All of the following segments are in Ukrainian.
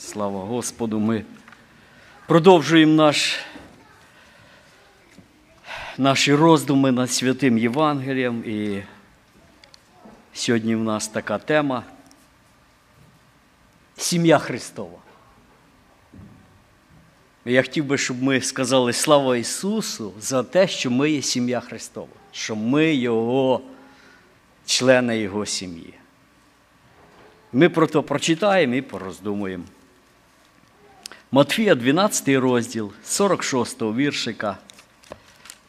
Слава Господу! Ми продовжуємо наш, наші роздуми над святим Євангелієм. І сьогодні в нас така тема Сім'я Христова. Я хотів би, щоб ми сказали слава Ісусу за те, що ми є сім'я Христова, що ми Його члени Його сім'ї. Ми про то прочитаємо і пороздумуємо. Матфія, 12 розділ, 46 віршика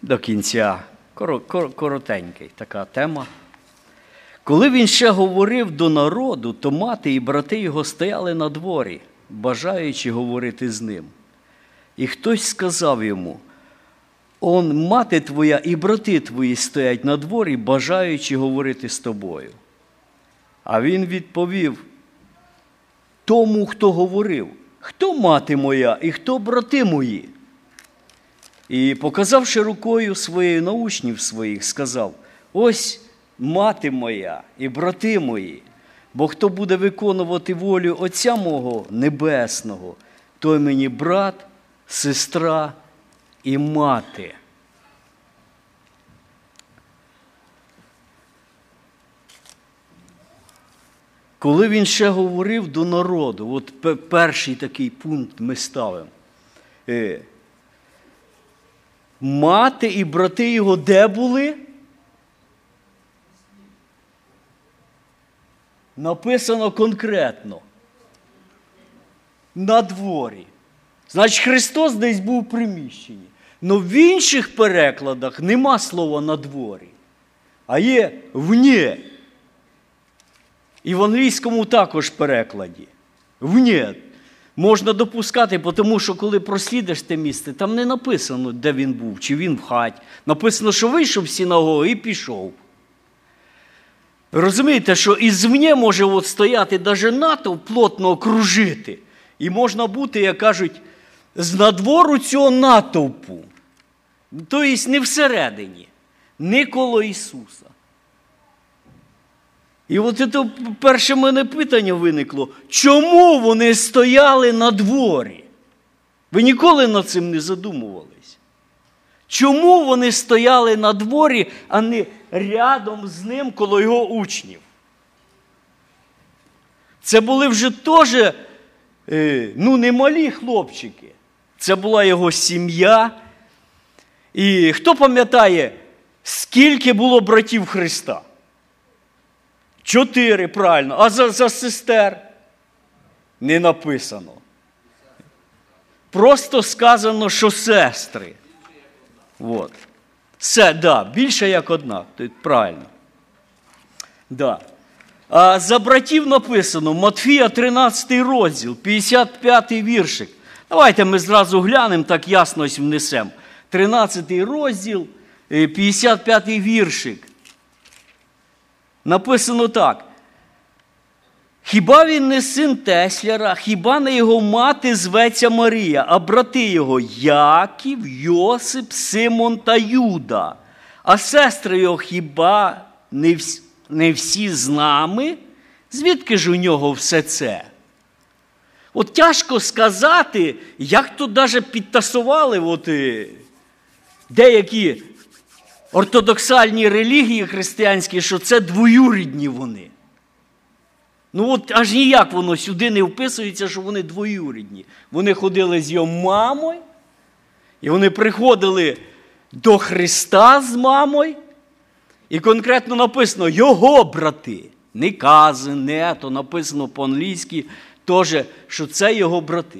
до кінця. Коротенький така тема. Коли він ще говорив до народу, то мати і брати його стояли на дворі, бажаючи говорити з ним. І хтось сказав йому: Он, мати твоя і брати твої стоять на дворі, бажаючи говорити з тобою. А він відповів тому, хто говорив, хто мати моя і хто брати мої. І, показавши рукою своєю на учнів своїх, сказав: Ось мати моя і брати мої, бо хто буде виконувати волю Отця мого Небесного, той мені брат, сестра і мати. Коли він ще говорив до народу, от перший такий пункт ми ставимо. Е, мати і брати його де були? Написано конкретно. На дворі. Значить, Христос десь був в приміщенні. Но в інших перекладах нема слова на дворі, а є вні. І в англійському також перекладі. Вні. Можна допускати, тому що коли прослідиш те місце, там не написано, де він був, чи він в хаті. Написано, що вийшов з синагоги і пішов. Розумієте, що ізвні може от стояти навіть натовп плотно окружити. І можна бути, як кажуть, з надвору цього натовпу. Тобто не всередині, не коло Ісуса. І от це перше мене питання виникло, чому вони стояли на дворі? Ви ніколи над цим не задумувались? Чому вони стояли на дворі, а не рядом з ним коло його учнів? Це були вже теж ну, не малі хлопчики. Це була його сім'я. І хто пам'ятає, скільки було братів Христа? Чотири, правильно. А за за сестер не написано. Просто сказано, що сестри. От. Все, да, більше як одна. Правильно. Да. А за братів написано Матфія 13 розділ, 55 віршик. Давайте ми зразу глянемо, так ясність внесемо. 13 розділ, 55 віршик. Написано так. Хіба він не син Тесляра, хіба не його мати зветься Марія, а брати його Яків, Йосип, Симон та Юда, а сестри його хіба не всі, не всі з нами? Звідки ж у нього все це? От тяжко сказати, як тут навіть підтасували от, деякі ортодоксальні релігії християнські, що це двоюрідні вони. Ну от аж ніяк воно сюди не вписується, що вони двоюрідні. Вони ходили з його мамою, і вони приходили до Христа з мамою. І конкретно написано Його брати. Не кази, не то написано по-англійськи, теж, що це його брати.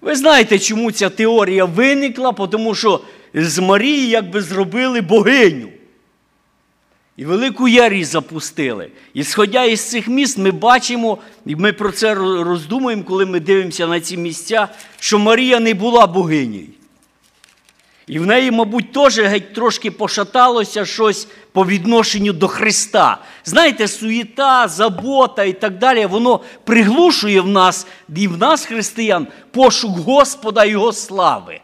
Ви знаєте, чому ця теорія виникла? Тому що з Марії якби зробили богиню. І велику ярі запустили. І сходя із цих міст, ми бачимо, і ми про це роздумуємо, коли ми дивимося на ці місця, що Марія не була богинею. І в неї, мабуть, теж геть трошки пошаталося щось по відношенню до Христа. Знаєте, суєта, забота і так далі, воно приглушує в нас, і в нас, християн, пошук Господа і Його слави.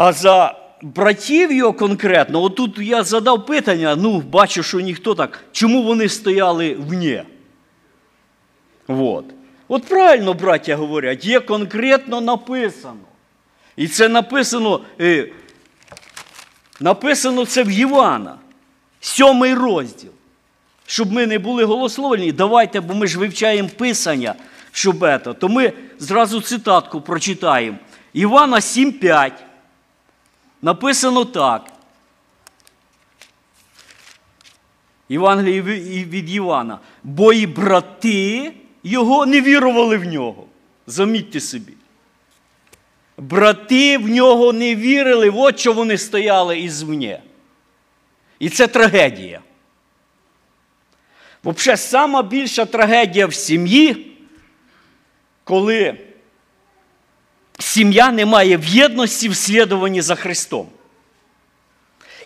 А за братів його конкретно, отут я задав питання, ну, бачу, що ніхто так, чому вони стояли вні? От. От правильно, браття говорять, є конкретно написано. І це написано е, написано це в Івана, сьомий розділ. Щоб ми не були голословні, давайте, бо ми ж вивчаємо Писання, щоб ето, то ми зразу цитатку прочитаємо. Івана 7,5. Написано так. Євангеліє від Івана. Бо і брати його не вірували в нього. Замітьте собі. Брати в нього не вірили, от що вони стояли ізвне. І це трагедія. Взагалі, сама більша трагедія в сім'ї, коли сім'я не має в єдності в слідуванні за Христом.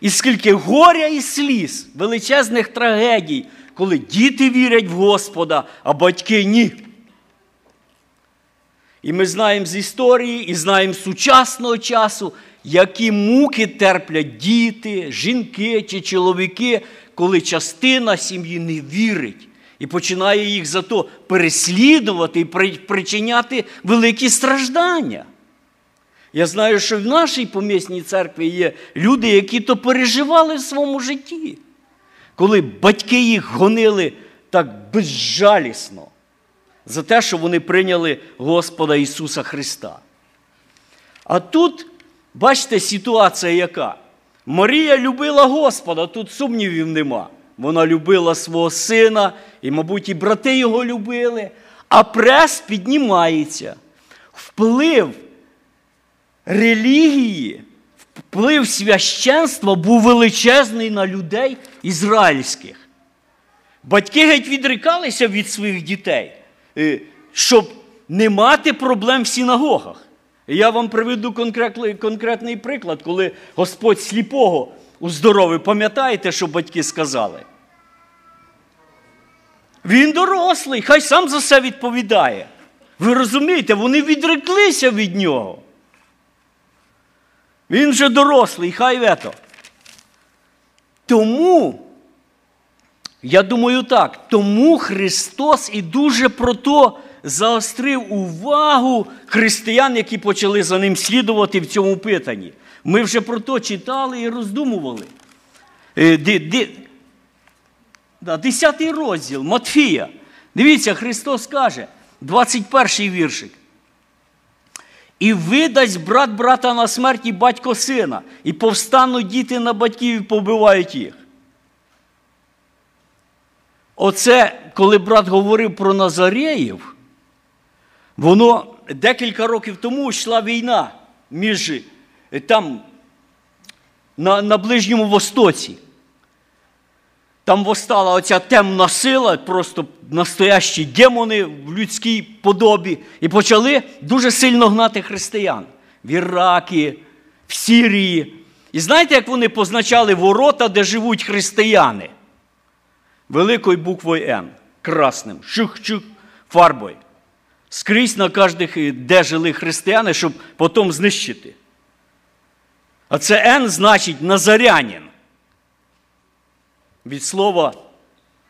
І скільки горя і сліз, величезних трагедій, коли діти вірять в Господа, а батьки ні. І ми знаємо з історії, і знаємо з сучасного часу, які муки терплять діти, жінки чи чоловіки, коли частина сім'ї не вірить і починає їх зато переслідувати і причиняти великі страждання. Я знаю, що в нашій помісній церкві є люди, які то переживали в своєму житті, коли батьки їх гонили так безжалісно за те, що вони прийняли Господа Ісуса Христа. А тут, бачите, ситуація яка? Марія любила Господа, тут сумнівів нема. Вона любила свого сина, і, мабуть, і брати його любили, а прес піднімається. Вплив релігії, вплив священства був величезний на людей ізраїльських. Батьки геть відрікалися від своїх дітей, е, щоб не мати проблем в синагогах. Я вам приведу конкретний, конкретний приклад, коли Господь сліпого уздоровив, пам'ятаєте, що батьки сказали? Він дорослий, хай сам за все відповідає. Ви розумієте, вони відреклися від нього. Він вже дорослий, хай вето. Тому, я думаю так, тому Христос і дуже про то заострив увагу християн, які почали за ним слідувати в цьому питанні. Ми вже про то читали і роздумували. Е, десятий розділ Матфія. Дивіться, Христос каже, 21 віршик. І видасть брат брата на смерть і батько сина, і повстануть діти на батьків і побивають їх. Оце, коли брат говорив про Назареїв, воно декілька років тому йшла війна між е, там на на Ближньому Востоці. Там восстала оця темна сила, просто настоящі демони в людській подобі, і почали дуже сильно гнати християн в Іракі, в Сірії. І знаєте, як вони позначали ворота, де живуть християни? Великою буквою Н, красним, шух-чух, фарбою. Скрізь на кожних, де жили християни, щоб потім знищити. А це Н значить назарянин від слова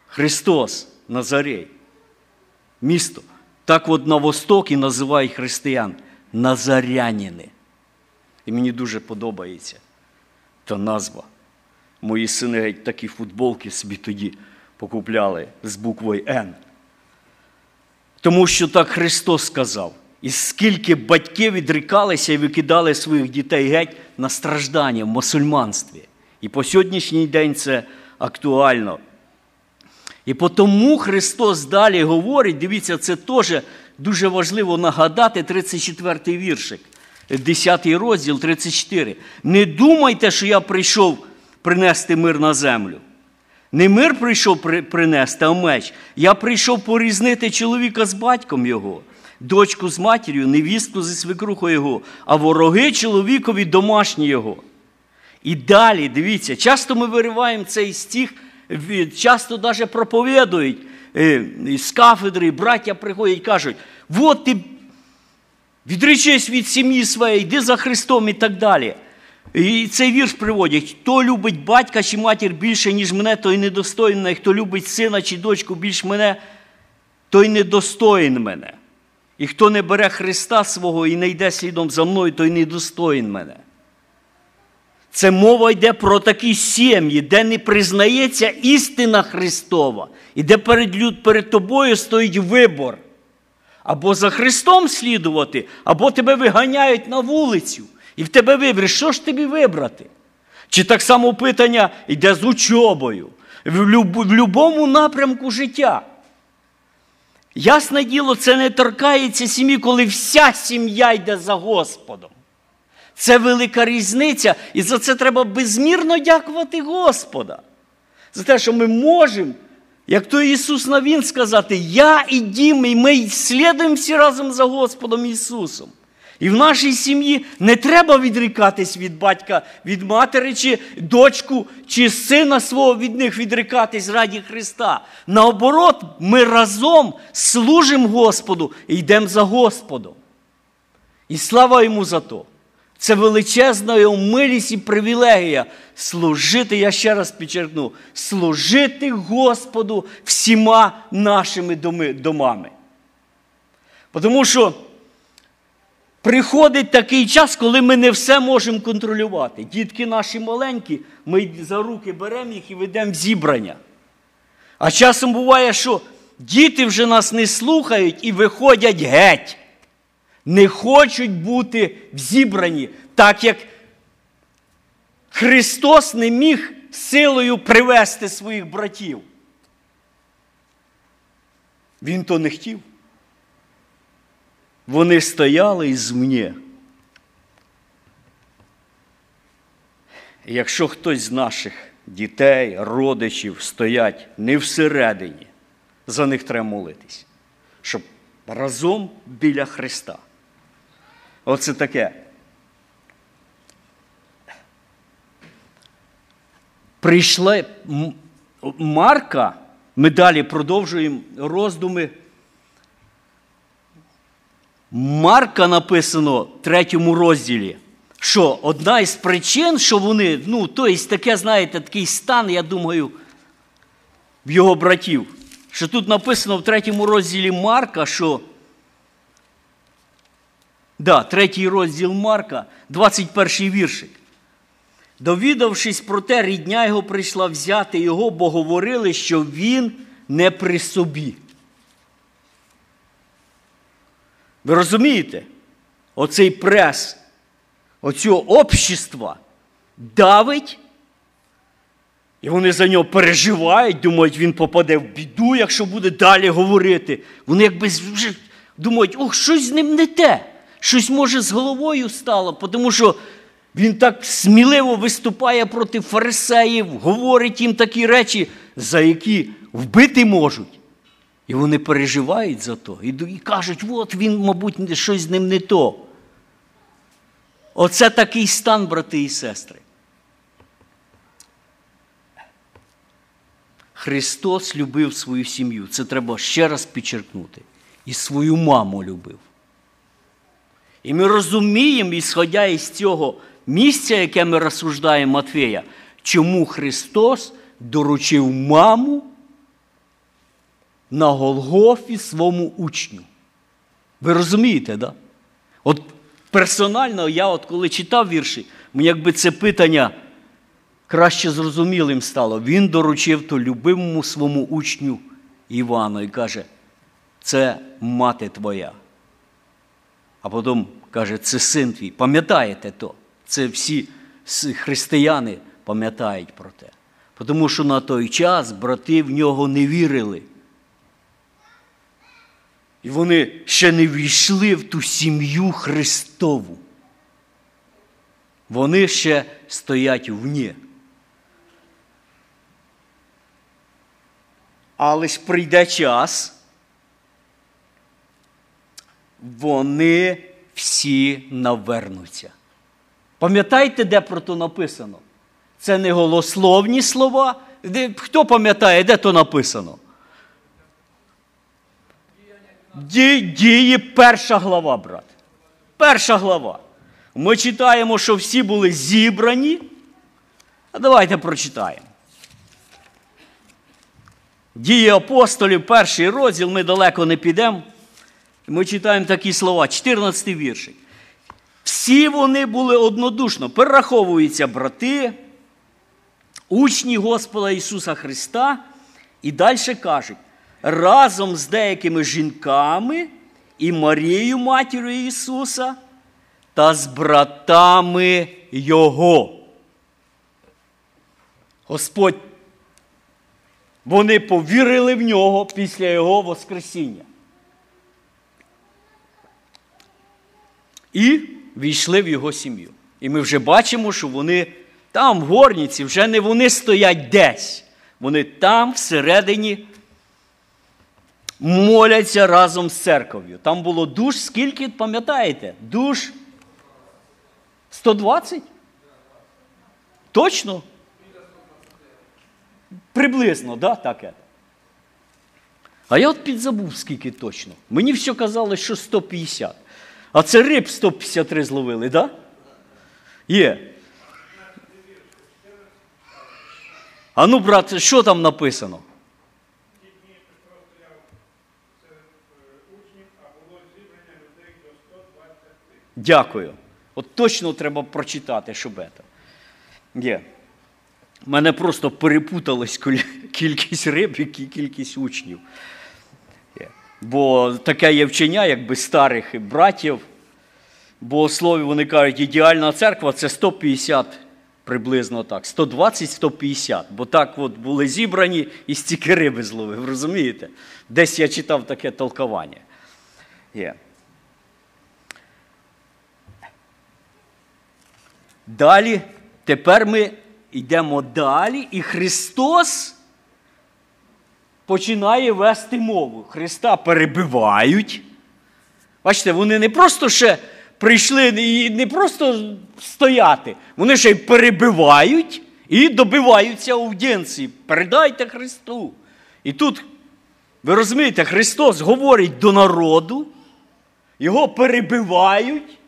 Христос Назарей. Місто. Так от на Востокі називають християн Назаряніни. І мені дуже подобається та назва. Мої сини геть такі футболки собі тоді покупляли з буквою Н. Тому що так Христос сказав. І скільки батьків відрікалися і викидали своїх дітей геть на страждання в мусульманстві. І по сьогоднішній день це актуально. І тому Христос далі говорить, дивіться, це теж дуже важливо нагадати 34-й віршик, 10 розділ 34. Не думайте, що я прийшов принести мир на землю. Не мир прийшов принести, а меч. Я прийшов порізнити чоловіка з батьком його, дочку з матір'ю, невістку зі свекрухою його, а вороги чоловікові домашні його. І далі, дивіться, часто ми вириваємо цей стих, часто навіть проповідують е, з кафедри, браття приходять кажуть, от ти відречись від сім'ї своєї, йди за Христом і так далі. І цей вірш приводять: хто любить батька чи матір більше, ніж мене, той недостойний, хто любить сина чи дочку більш мене, той недостоїн мене. І хто не бере Христа свого і не йде слідом за мною, той недостоїн мене. Це мова йде про такі сім'ї, де не признається істина Христова, і де перед, люд, перед тобою стоїть вибор. Або за Христом слідувати, або тебе виганяють на вулицю. І в тебе вибір, що ж тобі вибрати? Чи так само питання йде з учобою, в, будь-якому напрямку життя. Ясне діло, це не торкається сім'ї, коли вся сім'я йде за Господом. Це велика різниця, і за це треба безмірно дякувати Господа. За те, що ми можемо, як то Ісус Навін сказати, я і дім, і ми слідуємо всі разом за Господом Ісусом. І в нашій сім'ї не треба відрікатись від батька, від матері, чи дочку, чи сина свого від них відрікатись раді Христа. Наоборот, ми разом служимо Господу і йдемо за Господом. І слава йому за то. Це величезна його милість і привілегія служити, я ще раз підчеркну, служити Господу всіма нашими домами. Тому що приходить такий час, коли ми не все можемо контролювати. Дітки наші маленькі, ми за руки беремо їх і ведемо в зібрання. А часом буває, що діти вже нас не слухають і виходять геть не хочуть бути в зібранні, так як Христос не міг силою привести своїх братів. Він то не хотів. Вони стояли із мені. Якщо хтось з наших дітей, родичів стоять не всередині, за них треба молитись, щоб разом біля Христа. Оце таке. Прийшла Марка, ми далі продовжуємо роздуми. Марка написано в третьому розділі, що одна із причин, що вони, ну, тобто таке, знаєте, такий стан, я думаю, в його братів, що тут написано в третьому розділі Марка, що Да, третій розділ Марка, 21 віршик. Довідавшись про те, рідня його прийшла взяти його, бо говорили, що він не при собі. Ви розумієте? Оцей прес оцього общества давить, і вони за нього переживають, думають, він попаде в біду, якщо буде далі говорити. Вони якби вже думають, ох, щось з ним не те щось може з головою стало, тому що він так сміливо виступає проти фарисеїв, говорить їм такі речі, за які вбити можуть. І вони переживають за то. І кажуть, от він, мабуть, щось з ним не то. Оце такий стан, брати і сестри. Христос любив свою сім'ю. Це треба ще раз підчеркнути. І свою маму любив. І ми розуміємо, ісходя із цього місця, яке ми розсуждаємо Матвея, чому Христос доручив маму на Голгофі своєму учню. Ви розумієте, да? От персонально, я от коли читав вірші, мені якби це питання краще зрозумілим стало. Він доручив то любимому своєму учню Івану і каже, це мати твоя. А потім каже, це син твій. Пам'ятаєте то? Це всі християни пам'ятають про те. Тому що на той час брати в нього не вірили. І вони ще не війшли в ту сім'ю Христову. Вони ще стоять вні. Але ж прийде час, вони всі навернуться. Пам'ятаєте, де про то написано? Це не голословні слова. Хто пам'ятає, де то написано? Ді, дії перша глава, брат. Перша глава. Ми читаємо, що всі були зібрані. А давайте прочитаємо. Дії апостолів, перший розділ, ми далеко не підемо. Ми читаємо такі слова, 14 віршик. Всі вони були однодушно, перераховуються брати, учні Господа Ісуса Христа, і далі кажуть, разом з деякими жінками і Марією, матір'ю Ісуса, та з братами Його. Господь, вони повірили в нього після Його Воскресіння. І війшли в його сім'ю. І ми вже бачимо, що вони там, в горніці, вже не вони стоять десь. Вони там всередині моляться разом з церков'ю. Там було душ, скільки, пам'ятаєте? Душ 120? Точно? Приблизно, да, таке. А я от підзабув, скільки точно. Мені все казали, що 150. А це риб 153 зловили, так? Да? Є. А ну, брат, що там написано? Дякую. От точно треба прочитати, щоб це. Є. Мене просто перепуталась кількість риб і кількість учнів. Бо таке є вчення, якби старих братів. Бо слові вони кажуть, ідеальна церква це 150 приблизно так, 120-150. Бо так от були зібрані і стільки риби зловив, розумієте? Десь я читав таке толкування. Є. Далі, тепер ми йдемо далі, і Христос починає вести мову. Христа перебивають. Бачите, вони не просто ще прийшли і не просто стояти, вони ще й перебивають і добиваються аудієнції. Передайте Христу. І тут, ви розумієте, Христос говорить до народу, його перебивають.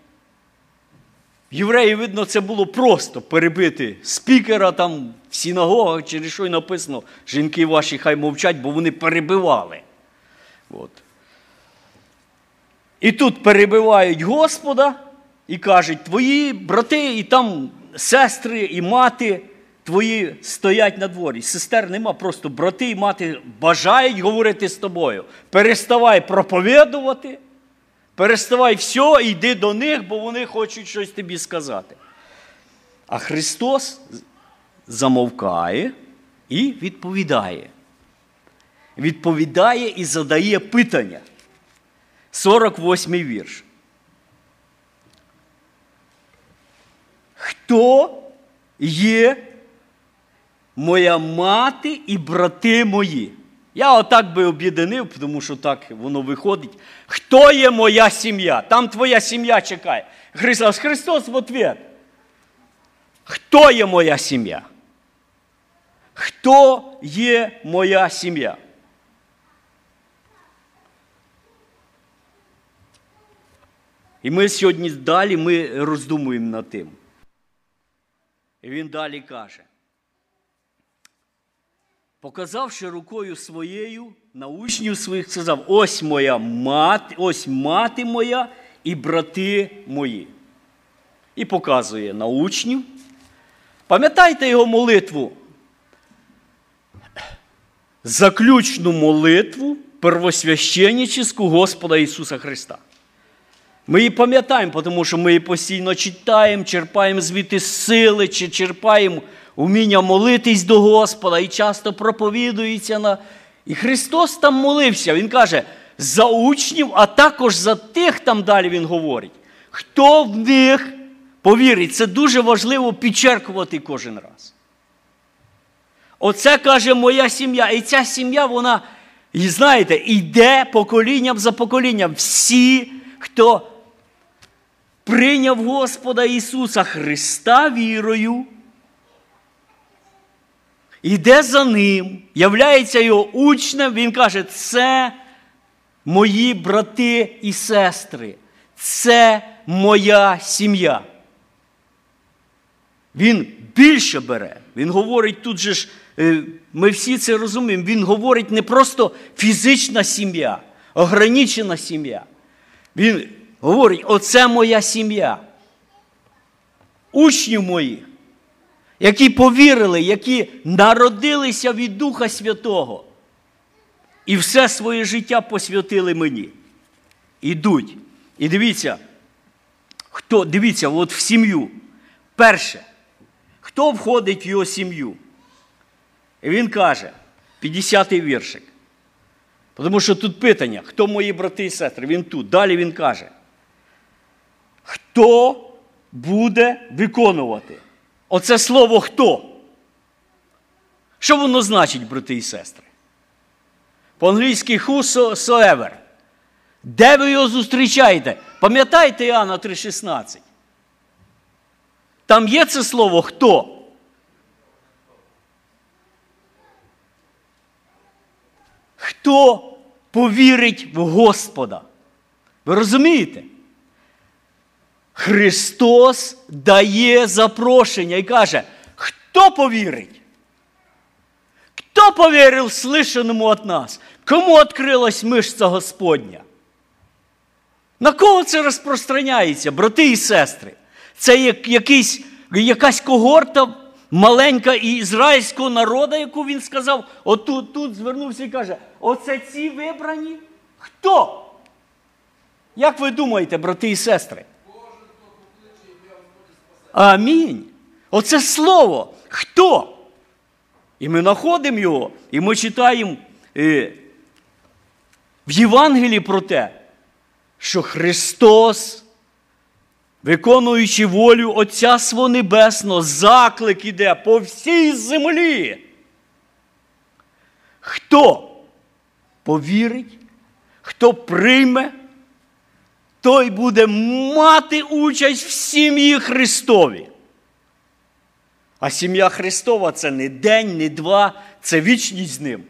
Євреї, видно, це було просто перебити спікера там в синагогах, через що й написано, жінки ваші хай мовчать, бо вони перебивали. От. І тут перебивають Господа і кажуть, твої брати, і там сестри, і мати твої стоять на дворі. Сестер нема, просто брати і мати бажають говорити з тобою. Переставай проповідувати. Переставай все, йди до них, бо вони хочуть щось тобі сказати. А Христос замовкає і відповідає. Відповідає і задає питання. 48 й вірш. Хто є моя мати і брати мої? Я отак би об'єднив, тому що так воно виходить. Хто є моя сім'я? Там твоя сім'я чекає. Христос Христос в ответ. Хто є моя сім'я? Хто є моя сім'я? І ми сьогодні далі ми роздумуємо над тим. І він далі каже показавши рукою своєю на учнів своїх, сказав: ось моя мати, ось мати моя і брати мої. І показує на учнів. Пам'ятайте його молитву. Заключну молитву первосвященническу Господа Ісуса Христа. Ми її пам'ятаємо, тому що ми її постійно читаємо, черпаємо звідти сили, чи черпаємо уміння молитись до Господа і часто проповідується на. І Христос там молився. Він каже, за учнів, а також за тих, там далі Він говорить, хто в них повірить. Це дуже важливо підчеркувати кожен раз. Оце каже моя сім'я. І ця сім'я, вона, і знаєте, йде поколінням за поколінням. Всі, хто прийняв Господа Ісуса Христа вірою, йде за ним, являється його учнем, він каже, це мої брати і сестри, це моя сім'я. Він більше бере. Він говорить тут же ж е, ми всі це розуміємо, він говорить не просто фізична сім'я, ограничена сім'я. Він говорить, оце моя сім'я. Учнів моїх, які повірили, які народилися від Духа Святого і все своє життя посвятили мені. Ідуть. І дивіться, хто, дивіться, от в сім'ю. Перше, хто входить в його сім'ю? І він каже, 50-й віршик. Тому що тут питання, хто мої брати і сестри? Він тут. Далі він каже, хто буде виконувати? Оце слово хто? Що воно значить, брати і сестри? По-англійськи whosoever. Де ви його зустрічаєте? Пам'ятаєте Іоанна 3,16? Там є це слово хто? Хто повірить в Господа? Ви розумієте? Христос дає запрошення і каже, хто повірить? Хто повірив слышаному від нас? Кому відкрилась мишця Господня? На кого це розпространяється, брати і сестри? Це як якийсь, якась когорта маленька ізраїльського народу, яку він сказав, отут тут звернувся і каже: оце ці вибрані? Хто? Як ви думаєте, брати і сестри? Амінь. Оце слово. Хто? І ми знаходимо його, і ми читаємо е, в Євангелії про те, що Христос, виконуючи волю Отця Свого Небесного, заклик іде по всій землі. Хто повірить, хто прийме, той буде мати участь в сім'ї Христові. А сім'я Христова це не день, не два, це вічність з ним.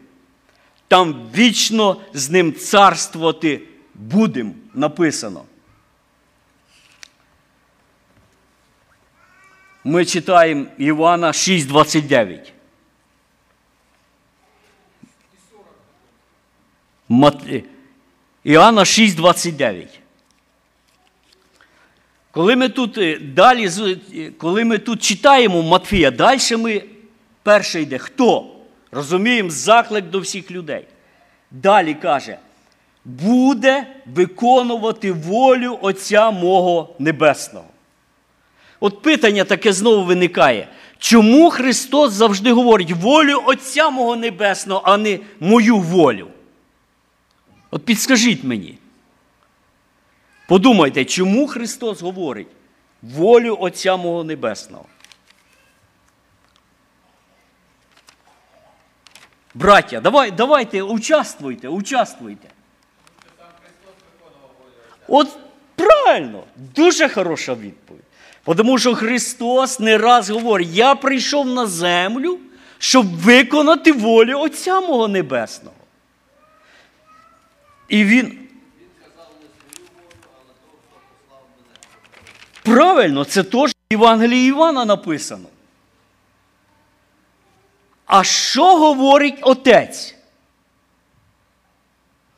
Там вічно з ним царствувати будем написано. Ми читаємо Івана 6,29. Мат... Іоанна 6,29. Коли ми тут е, далі, е, коли ми тут читаємо Матфія, далі ми перше йде. Хто? Розуміємо, заклик до всіх людей. Далі каже, буде виконувати волю Отця мого Небесного. От питання таке знову виникає. Чому Христос завжди говорить волю Отця мого Небесного, а не мою волю? От підскажіть мені. Подумайте, чому Христос говорить волю Отця мого Небесного? Браття, давай, давайте, участвуйте, участвуйте. От правильно, дуже хороша відповідь. Тому що Христос не раз говорить, я прийшов на землю, щоб виконати волю Отця мого Небесного. І Він. Правильно, це теж в Євангелії Івана написано. А що говорить Отець?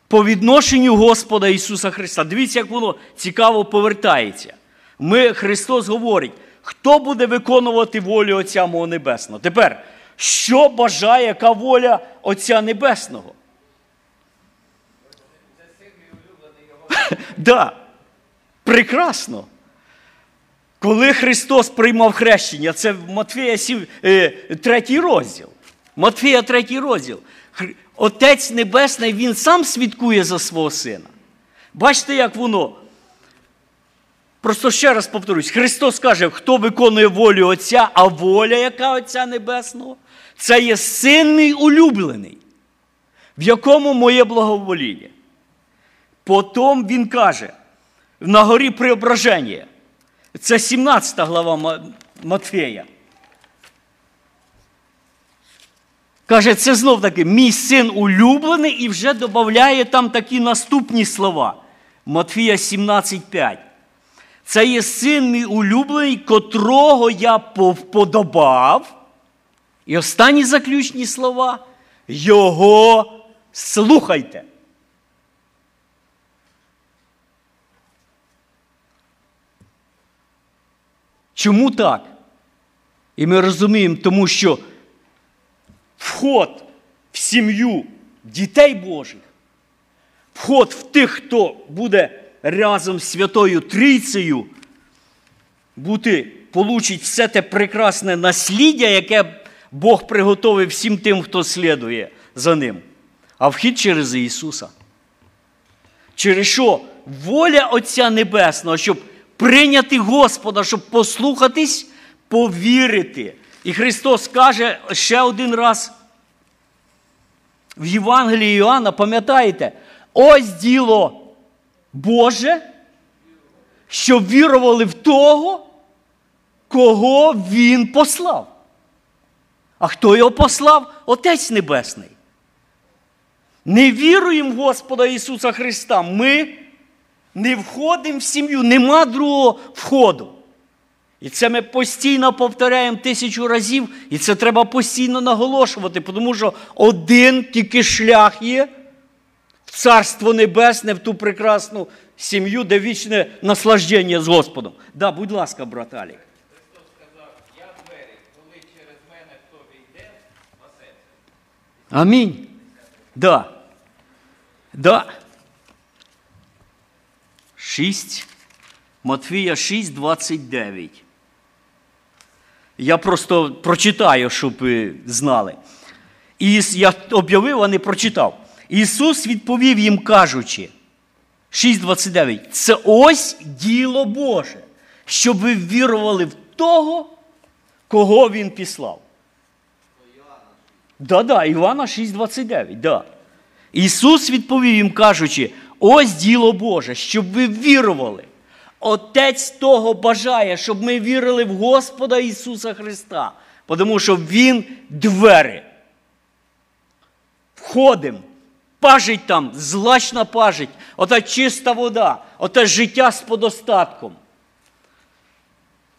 По відношенню Господа Ісуса Христа. Дивіться, як воно цікаво повертається. Ми, Христос говорить, хто буде виконувати волю Отця Мого Небесного? Тепер, що бажає яка воля Отця Небесного? Да, Прекрасно. Коли Христос приймав хрещення, це в Матфея 3 е, розділ. Матфея 3 розділ. Отець Небесний, Він сам свідкує за свого сина. Бачите, як воно? Просто ще раз повторюсь, Христос каже, хто виконує волю Отця, а воля, яка Отця Небесного, це є син мій улюблений, в якому моє благовоління. Потім він каже, на горі преображення. Це 17 глава Матфея. Каже, це знов таки мій син улюблений і вже додає там такі наступні слова. Матфія 17,5. Це є син мій улюблений, котрого я повподобав. І останні заключні слова Його слухайте. Чому так? І ми розуміємо, тому що вход в сім'ю дітей Божих, вход в тих, хто буде разом з Святою Трійцею, бути, получить все те прекрасне насліддя, яке Бог приготовив всім тим, хто слідує за ним. А вхід через Ісуса. Через що воля Отця Небесного, щоб прийняти Господа, щоб послухатись, повірити. І Христос каже ще один раз в Євангелії Іоанна, пам'ятаєте, ось діло Боже, щоб вірували в того, кого Він послав. А хто його послав? Отець Небесний. Не віруємо в Господа Ісуса Христа. Ми не входимо в сім'ю, нема другого входу. І це ми постійно повторяємо тисячу разів, і це треба постійно наголошувати, тому що один тільки шлях є в Царство Небесне, в ту прекрасну сім'ю, де вічне наслаждення з Господом. Да, будь ласка, брат Алік. Амінь. Да. Да. 6. Матвія 6, 29. Я просто прочитаю, щоб ви знали. І я об'явив, а не прочитав. Ісус відповів їм, кажучи, 6,29. Це ось діло Боже, щоб ви вірували в того, кого Він післав. Да, да, Івана 6,29. Да. Ісус відповів їм, кажучи, ось діло Боже, щоб ви вірували. Отець того бажає, щоб ми вірили в Господа Ісуса Христа, тому що Він двері. Входимо, пажить там, злачна пажить, ота чиста вода, оте життя з подостатком.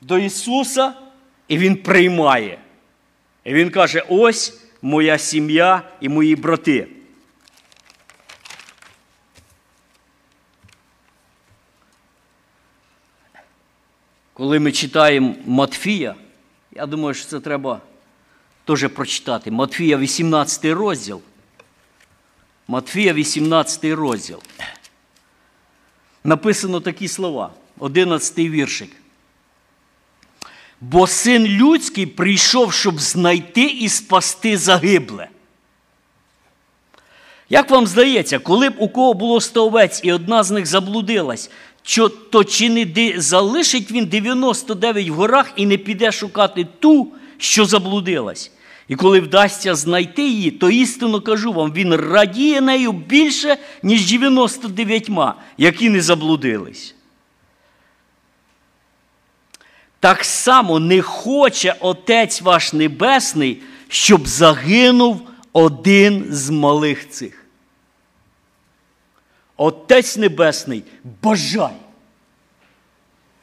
До Ісуса і Він приймає. І Він каже: ось моя сім'я і мої брати. Коли ми читаємо Матфія, я думаю, що це треба теж прочитати. Матфія 18 розділ. Матфія 18 розділ. Написано такі слова, 11 віршик. Бо син людський прийшов, щоб знайти і спасти загибле. Як вам здається, коли б у кого було сто овець і одна з них заблудилась, то чи не залишить він 99 в горах і не піде шукати ту, що заблудилась? І коли вдасться знайти її, то істинно кажу вам, він радіє нею більше, ніж 99, які не заблудились. Так само не хоче Отець ваш Небесний, щоб загинув один з малих цих. Отець Небесний бажає.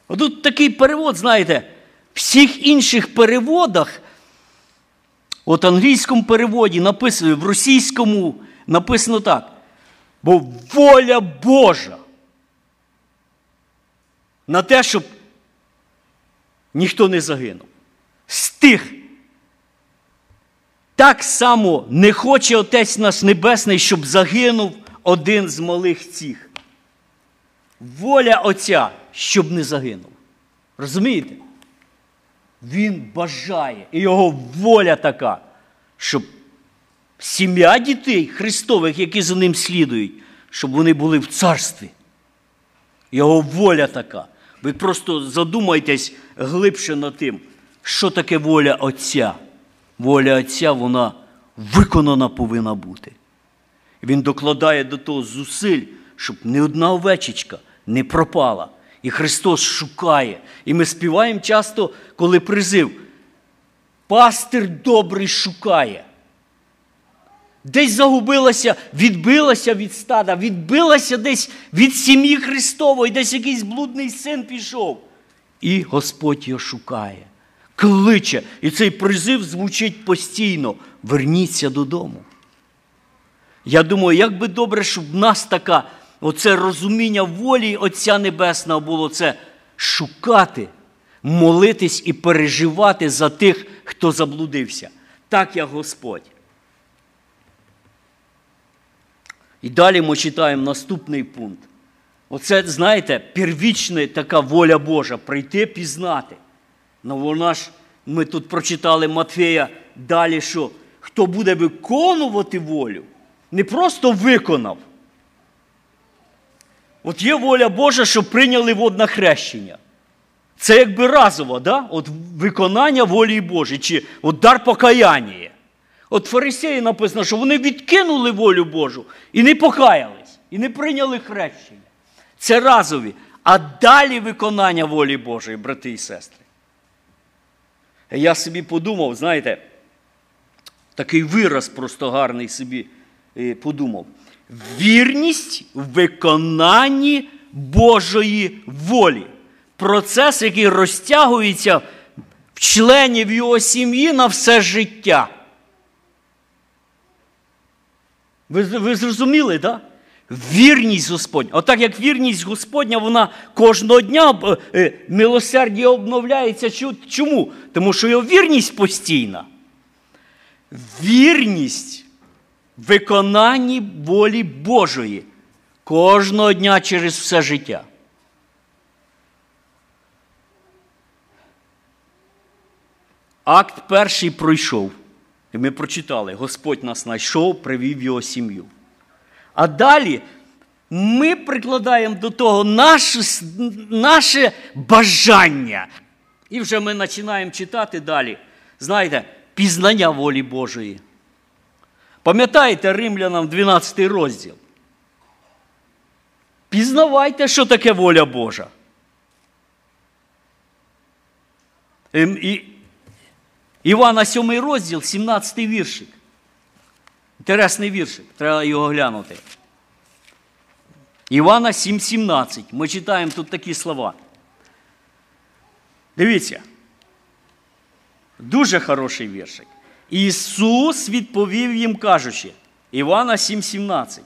Тут такий перевод, знаєте, в всіх інших переводах, от англійському переводі написано, в російському написано так. Бо воля Божа на те, щоб ніхто не загинув. З. Так само не хоче Отець наш Небесний, щоб загинув один з малих цих. Воля Отця, щоб не загинув. Розумієте? Він бажає, і його воля така, щоб сім'я дітей Христових, які за ним слідують, щоб вони були в царстві. Його воля така. Ви просто задумайтесь глибше над тим, що таке воля Отця. Воля Отця, вона виконана повинна бути. Він докладає до того зусиль, щоб ні одна овечечка не пропала. І Христос шукає. І ми співаємо часто, коли призив. Пастир добрий шукає. Десь загубилася, відбилася від стада, відбилася десь від сім'ї Христової, десь якийсь блудний син пішов. І Господь його шукає. кличе. І цей призив звучить постійно. Верніться додому. Я думаю, як би добре, щоб в нас така, оце розуміння волі Отця Небесного було це шукати, молитись і переживати за тих, хто заблудився. Так як Господь. І далі ми читаємо наступний пункт. Оце, знаєте, первічна така воля Божа прийти пізнати. Ну вона ж, ми тут прочитали Матфея далі, що хто буде виконувати волю, не просто виконав. От є воля Божа, що прийняли водне хрещення. Це якби разово, да? От виконання волі Божої, чи от дар покаяння. От фарисеї написано, що вони відкинули волю Божу і не покаялись, і не прийняли хрещення. Це разові. А далі виконання волі Божої, брати і сестри. Я собі подумав, знаєте, такий вираз просто гарний собі подумав. Вірність в виконанні Божої волі. Процес, який розтягується в членів його сім'ї на все життя. Ви, ви зрозуміли, так? Да? Вірність Господня. Отак як вірність Господня, вона кожного дня е, е, милосердя обновляється. Чому? Тому що його вірність постійна. Вірність виконанні волі Божої кожного дня через все життя. Акт перший пройшов. І ми прочитали: Господь нас знайшов, привів його сім'ю. А далі ми прикладаємо до того наше, наше бажання. І вже ми починаємо читати далі. Знаєте, пізнання волі Божої. Пам'ятаєте Римлянам 12 розділ? Пізнавайте, що таке воля Божа. Ем, Івана 7 розділ, 17 віршик. Інтересний віршик, треба його глянути. Івана 7,17. Ми читаємо тут такі слова. Дивіться. Дуже хороший віршик. Ісус відповів їм, кажучи, Івана 7,17.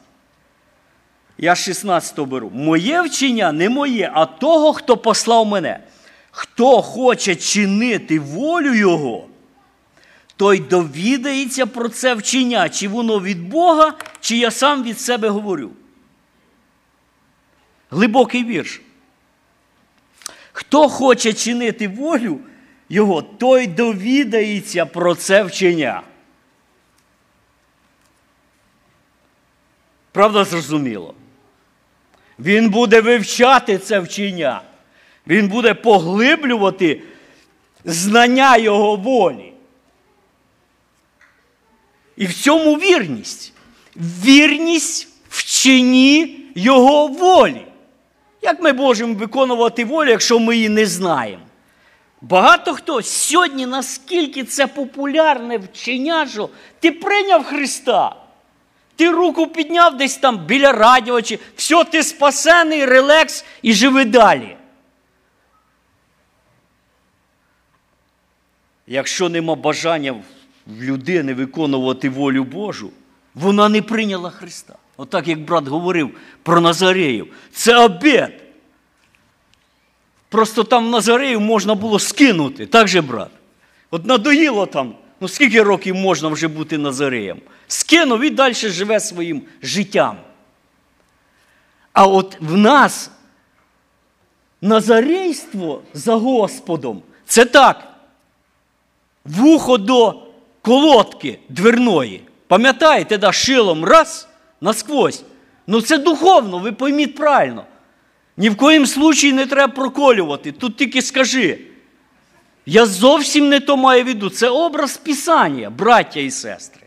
Я 16 беру. Моє вчення не моє, а того, хто послав мене. Хто хоче чинити волю Його, той довідається про це вчення, чи воно від Бога, чи я сам від себе говорю. Глибокий вірш. Хто хоче чинити волю Його, той довідається про це вчення. Правда, зрозуміло? Він буде вивчати це вчення. Він буде поглиблювати знання Його волі. І в цьому вірність. Вірність в чині Його волі. Як ми можемо виконувати волю, якщо ми її не знаємо? Багато хто сьогодні, наскільки це популярне вчення, що ти прийняв Христа, ти руку підняв десь там біля радіо, чи все, ти спасений, релекс і живи далі. Якщо нема бажання в людини виконувати волю Божу, вона не прийняла Христа. Отак, як брат говорив про Назареїв. Це обід. Просто там Назареїв можна було скинути, так же, брат? От надоїло там, ну скільки років можна вже бути Назареєм? Скинув і далі живе своїм життям. А от в нас назарейство за Господом це так. Вухо до колодки дверної. Пам'ятаєте, да, шилом раз насквозь. Ну це духовно, ви пойміть правильно. Ні в коїм случаї не треба проколювати. Тут тільки скажи. Я зовсім не то маю в виду. Це образ Писання, браття і сестри.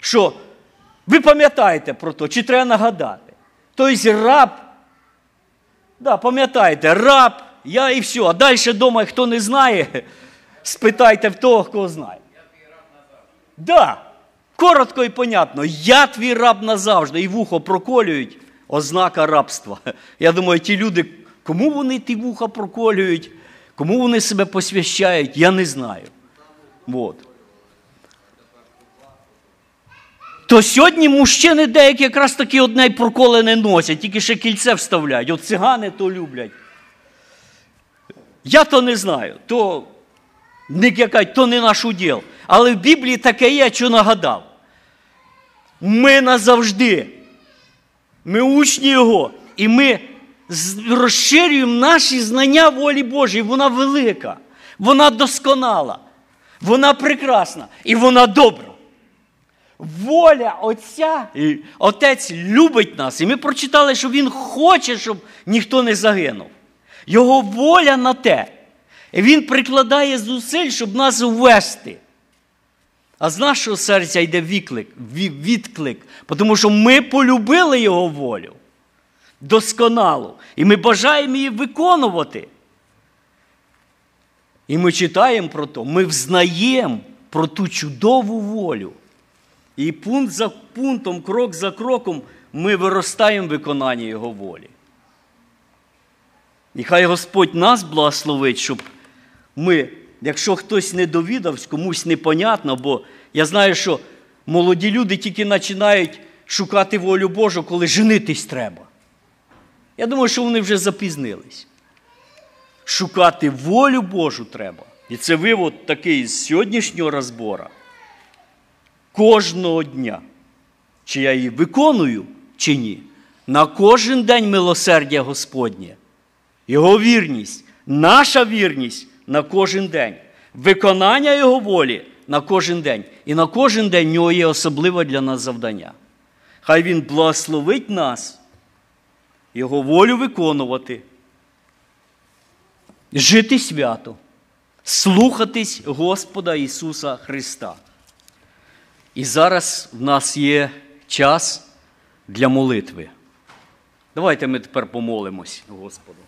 Що? Ви пам'ятаєте про то, чи треба нагадати? Тобто раб, да, пам'ятаєте, раб, я і все. А далі вдома, хто не знає, спитайте в того, кого знає. Я твій раб назавжди. Да. Коротко і понятно. Я твій раб назавжди. І вухо проколюють ознака рабства. Я думаю, ті люди, кому вони ті вуха проколюють, Кому вони себе посвящають, я не знаю. Вот. То сьогодні мужчини деякі якраз таки одне й проколи не носять, тільки ще кільце вставляють. От цигани то люблять. Я то не знаю, то не яка, то не наш уділ. Але в Біблії таке є, що нагадав. Ми назавжди. Ми учні Його. І ми розширюємо наші знання волі Божої. Вона велика, вона досконала, вона прекрасна і вона добра. Воля Отця, і Отець любить нас. І ми прочитали, що Він хоче, щоб ніхто не загинув. Його воля на те. І Він прикладає зусиль, щоб нас ввести. А з нашого серця йде відклик, відклик, тому що ми полюбили Його волю досконалу. І ми бажаємо її виконувати. І ми читаємо про то, ми взнаємо про ту чудову волю. І пункт за пунктом, крок за кроком ми виростаємо в виконанні Його волі. І Господь нас благословить, щоб ми, якщо хтось не довідався, комусь непонятно, бо я знаю, що молоді люди тільки починають шукати волю Божу, коли женитись треба. Я думаю, що вони вже запізнились. Шукати волю Божу треба. І це вивод такий з сьогоднішнього розбору. Кожного дня. Чи я її виконую, чи ні. На кожен день милосердя Господнє. Його вірність, наша вірність на кожен день. Виконання Його волі на кожен день. І на кожен день в нього є особливе для нас завдання. Хай Він благословить нас, Його волю виконувати, жити свято, слухатись Господа Ісуса Христа. І зараз в нас є час для молитви. Давайте ми тепер помолимось Господу.